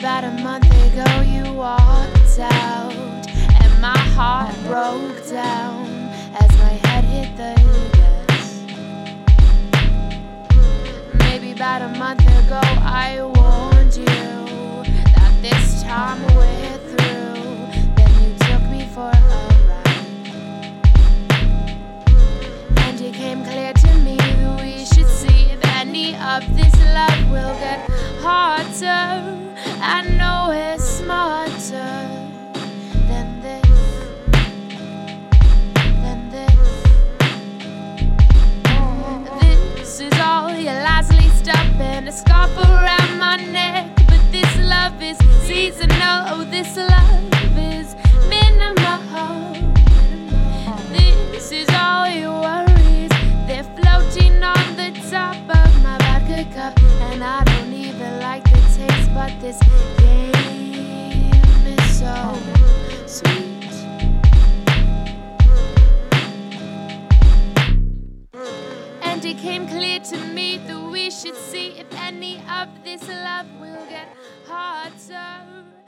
About a month ago, you walked out, and my heart broke down as my head hit the desk. Maybe about a month ago, I and a scarf around my neck. But this love is seasonal. Oh, this love is minimal. This is all your worries. They're floating on the top of my vodka cup. And I don't even like the taste, but this game And it came clear to me that we should see if any of this love will get harder.